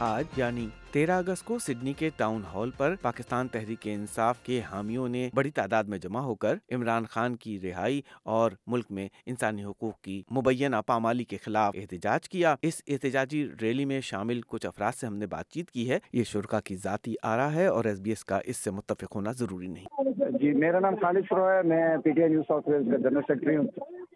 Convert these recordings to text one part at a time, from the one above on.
آج یعنی تیرہ اگست کو سڈنی کے ٹاؤن ہال پر پاکستان تحریک انصاف کے حامیوں نے بڑی تعداد میں جمع ہو کر عمران خان کی رہائی اور ملک میں انسانی حقوق کی مبینہ پامالی کے خلاف احتجاج کیا۔ اس احتجاجی ریلی میں شامل کچھ افراد سے ہم نے بات چیت کی ہے۔ یہ شرکا کی ذاتی آرا ہے اور ایس بی ایس کا اس سے متفق ہونا ضروری نہیں۔ جی میرا نام خالد فرو ہے۔ میں P T I New South Wales کا جنرل سیکرٹری ہوں۔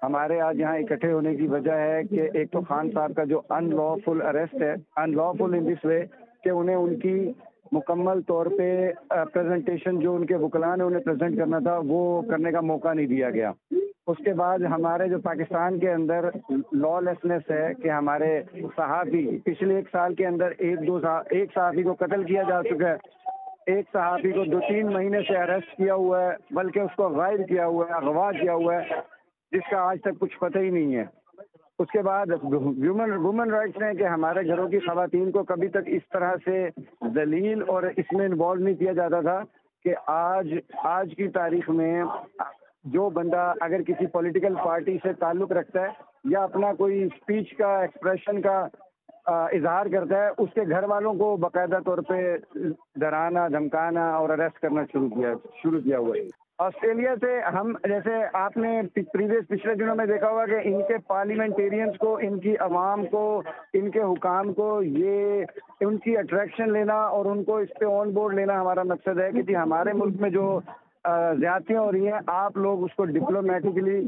ہمارے آج یہاں اکٹھے ہونے کی وجہ ہے کہ ایک تو خان صاحب کا جو ان لا فل اریسٹ ہے ان لا فل ان دس وے کہ انہیں ان کی مکمل طور پہ پریزنٹیشن جو ان کے وکلا نے انہیں پریزنٹ کرنا تھا، وہ کرنے کا موقع نہیں دیا گیا۔ اس کے بعد ہمارے جو پاکستان کے اندر لا لیسنس ہے کہ ہمارے صحافی، پچھلے ایک سال کے اندر ایک دو ایک صحافی کو قتل کیا جا چکا ہے۔ ایک صحافی کو دو تین مہینے سے اریسٹ کیا ہوا ہے، بلکہ اس کو غائب کیا ہوا ہے، اغوا کیا ہوا ہے۔ جس کا آج تک کچھ پتہ ہی نہیں ہے۔ اس کے بعد ویومن وومن رائٹس نے کہ ہمارے گھروں کی خواتین کو کبھی تک اس طرح سے دلیل اور اس میں انوالو نہیں کیا جاتا تھا کہ آج آج کی تاریخ میں جو بندہ اگر کسی پولیٹیکل پارٹی سے تعلق رکھتا ہے یا اپنا کوئی اسپیچ کا ایکسپریشن کا اظہار کرتا ہے، اس کے گھر والوں کو باقاعدہ طور پہ ڈرانا، دھمکانا اور اریسٹ کرنا شروع کیا شروع کیا ہوا ہے۔ آسٹریلیا سے ہم، جیسے آپ نے پریویس پچھلے دنوں میں دیکھا ہوگا کہ ان کے پارلیمنٹیرینس کو، ان کی عوام کو، ان کے حکام کو یہ، ان کی اٹریکشن لینا اور ان کو اس پہ آن بورڈ لینا ہمارا مقصد ہے کہ جی ہمارے ملک میں جو زیادتیاں ہو رہی ہیں، آپ لوگ اس کو ڈپلومیٹکلی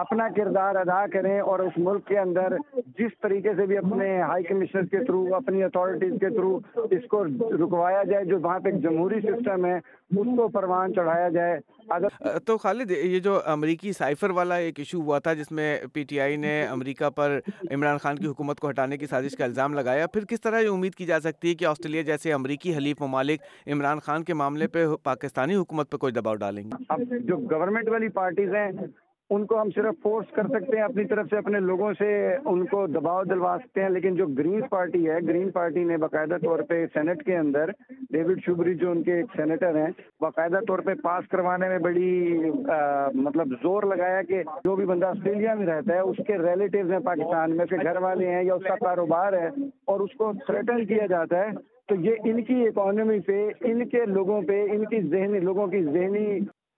اپنا کردار ادا کریں اور اس ملک کے اندر جس طریقے سے بھی اپنے ہائی کمشنر کے تھرو اپنی اتھارٹیز کے تھرو اس کو رکوایا جائے جو وہاں پہ ایک جمہوری سسٹم ہے اس کو پروان چڑھایا جائے۔ اگر تو خالد یہ جو امریکی سائفر والا ایک ایشو ہوا تھا جس میں پی ٹی آئی نے امریکہ پر عمران خان کی حکومت کو ہٹانے کی سازش کا الزام لگایا پھر کس طرح یہ امید کی جا سکتی ہے کہ آسٹریلیا جیسے امریکی حلیف ممالک عمران خان کے معاملے پہ پاکستانی حکومت پہ کوئی دباؤ ڈالیں گے؟ اب جو گورنمنٹ والی پارٹیز ہیں ان کو ہم صرف فورس کر سکتے ہیں اپنی طرف سے، اپنے لوگوں سے ان کو دباؤ دلوا سکتے ہیں، لیکن جو گرین پارٹی ہے گرین پارٹی نے باقاعدہ طور پہ سینٹ کے اندر ڈیوڈ شوبری جو ان کے ایک سینیٹر ہیں، باقاعدہ طور پہ پاس کروانے میں بڑی مطلب زور لگایا کہ جو بھی بندہ آسٹریلیا میں رہتا ہے، اس کے ریلیٹیوز ہیں پاکستان میں، اس کے گھر والے ہیں یا اس کا کاروبار ہے اور اس کو تھریٹن کیا جاتا ہے، تو یہ ان کی اکانومی پہ، ان کے لوگوں پہ، ان کی ذہنی، لوگوں کی ذہنی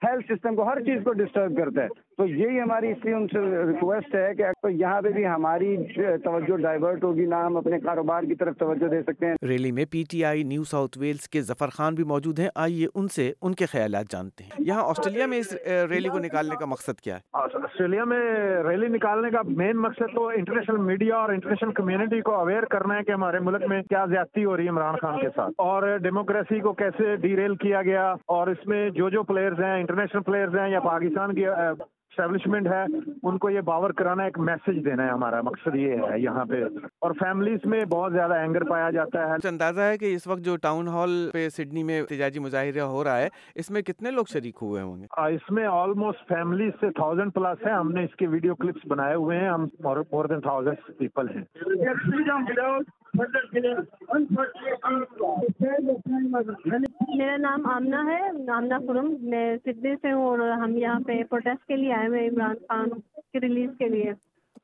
ہیلتھ سسٹم کو ہر چیز کو ڈسٹرب کرتا ہے۔ تو یہی ہماری اس لیے ان سے ریکویسٹ ہے کہ یہاں پہ بھی ہماری توجہ ڈائیورٹ ہوگی نہ ہم اپنے کاروبار کی طرف توجہ دے سکتے ہیں۔ ریلی میں P T I New South Wales کے ظفر خان بھی موجود ہیں۔ آئیے ان سے ان کے خیالات جانتے ہیں۔ یہاں آسٹریلیا میں اس ریلی کو نکالنے کا مقصد کیا ہے؟ آسٹریلیا میں ریلی نکالنے کا مین مقصد تو انٹرنیشنل میڈیا اور انٹرنیشنل کمیونٹی کو اویئر کرنا ہے کہ ہمارے ملک میں کیا زیادتی ہو رہی ہے عمران خان کے ساتھ۔ اور ڈیموکریسی کو کیسے ڈی ریل کیا گیا اور اس میں جو جو پلیئرز ہیں انٹرنیشنل پلیئرز ہیں یا پاکستان کی اسٹیبلشمنٹ ہے ان کو یہ باور کرانا ایک میسج دینا ہے ہمارا۔ مقصد یہ ہے یہاں پہ۔ اور فیملیز میں بہت زیادہ اینگر پایا جاتا ہے۔ اندازہ ہے کہ اس وقت جو ٹاؤن ہال پہ سڈنی میں احتجاجی مظاہرہ ہو رہا ہے اس میں کتنے لوگ شریک ہوئے ہوں گے؟ اس میں آلموسٹ فیملیز سے تھاؤزینڈ پلس ہے ہم نے اس کے ویڈیو کلپس بنائے ہوئے ہیں۔ ہم مور دین تھاؤزینڈ پیپل ہیں۔ میرا نام آمنا ہے، آمنا خرم میں سڈنی سے ہوں اور ہم یہاں پہ پروٹیسٹ کے لیے آئے ہوئے عمران خان کی ریلیز کے لیے۔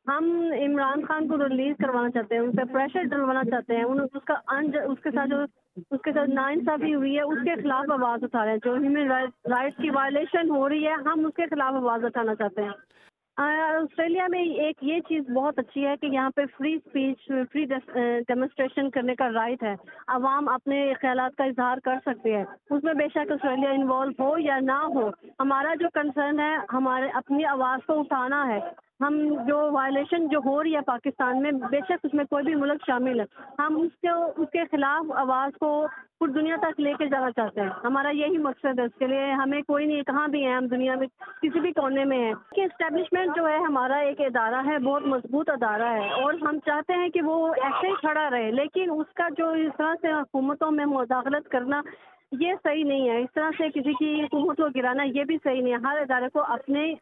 ہم عمران خان کو ریلیز کروانا چاہتے ہیں، ان پہ پریشر ڈلوانا چاہتے ہیں۔ ان اس کا اس کے ساتھ جو، اس کے ساتھ ناانصافی ہوئی ہے، اس کے خلاف آواز اٹھا رہے ہیں۔ جو ہیومن رائٹس کی وائلیشن ہو رہی ہے، ہم اس کے خلاف آواز اٹھانا چاہتے ہیں۔ آسٹریلیا میں ایک یہ چیز بہت اچھی ہے کہ یہاں پہ فری اسپیچ فری ڈیمونسٹریشن کرنے کا رائٹ ہے۔ عوام اپنے خیالات کا اظہار کر سکتے ہیں اس میں بے شک آسٹریلیا انوالو ہو یا نہ ہو، ہمارا جو کنسرن ہے، ہمارے اپنی آواز کو اٹھانا ہے۔ ہم جو وائلیشن جو ہو رہی ہے پاکستان میں، بے شک اس میں کوئی بھی ملک شامل ہے۔ ہم اس کو، اس کے خلاف آواز کو پوری دنیا تک لے کے جانا چاہتے ہیں۔ ہمارا یہی مقصد ہے۔ اس کے لیے ہمیں کوئی نہیں، کہاں بھی ہیں؟ ہم دنیا میں کسی بھی کونے میں ہیں۔ کہ اسٹیبلشمنٹ جو ہے ہمارا ایک ادارہ ہے، بہت مضبوط ادارہ ہے۔ اور ہم چاہتے ہیں کہ وہ ایسے ہی کھڑا رہے، لیکن اس کا جو اس طرح سے حکومتوں میں مداخلت کرنا یہ صحیح نہیں ہے۔ اس طرح سے کسی کی حکومت کو گرانا یہ بھی صحیح نہیں ہے۔ ہر ادارے کو اپنے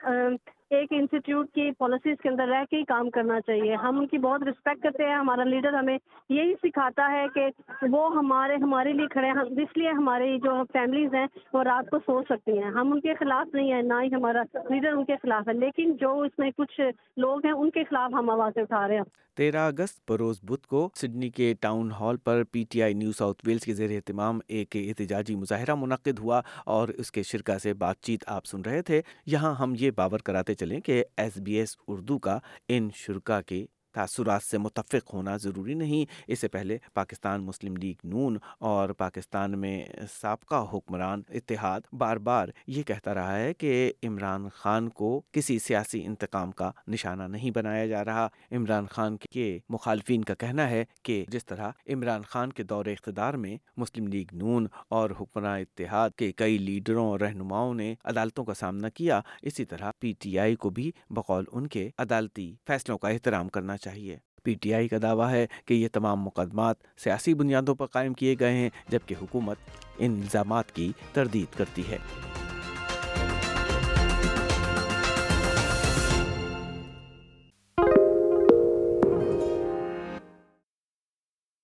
ایک انسٹیٹیوٹ کی پالیسیز کے اندر رہ کے ہی کام کرنا چاہیے۔ ہم ان کی بہت رسپیکٹ کرتے ہیں۔ ہمارا لیڈر ہمیں یہی سکھاتا ہے کہ وہ ہمارے ہمارے لیے کھڑے ہیں۔ اس لیے ہماری جو فیملیز ہیں وہ رات کو سو سکتی ہیں۔ ہم ان کے خلاف نہیں ہیں، نہ ہی ہمارا لیڈر ان کے خلاف ہے۔ لیکن جو اس میں کچھ لوگ ہیں، ان کے خلاف ہم آوازیں اٹھا رہے ہیں۔ تیرہ اگست، بروز بدھ کو سڈنی کے town hall per P T I New South Wales کے زیر اہتمام ایک احتجاجی مظاہرہ منعقد ہوا اور اس کے شرکا سے بات چیت آپ سن رہے تھے۔ یہاں ہم یہ باور کراتے چلیں کہ ایس بی ایس اردو کا ان شرکا کے تاثرات سے متفق ہونا ضروری نہیں۔ اس سے پہلے پاکستان مسلم لیگ نون اور پاکستان میں سابقہ حکمران اتحاد بار بار یہ کہتا رہا ہے کہ عمران خان کو کسی سیاسی انتقام کا نشانہ نہیں بنایا جا رہا۔ عمران خان کے مخالفین کا کہنا ہے کہ جس طرح عمران خان کے دور اقتدار میں مسلم لیگ نون اور حکمراں اتحاد کے کئی لیڈروں اور رہنماؤں نے عدالتوں کا سامنا کیا، اسی طرح پی ٹی آئی کو بھی بقول ان کے عدالتی فیصلوں کا احترام کرنا چاہیے۔ پی ٹی آئی کا دعویٰ ہے کہ یہ تمام مقدمات سیاسی بنیادوں پر قائم کیے گئے ہیں، جبکہ حکومت ان الزامات کی تردید کرتی ہے۔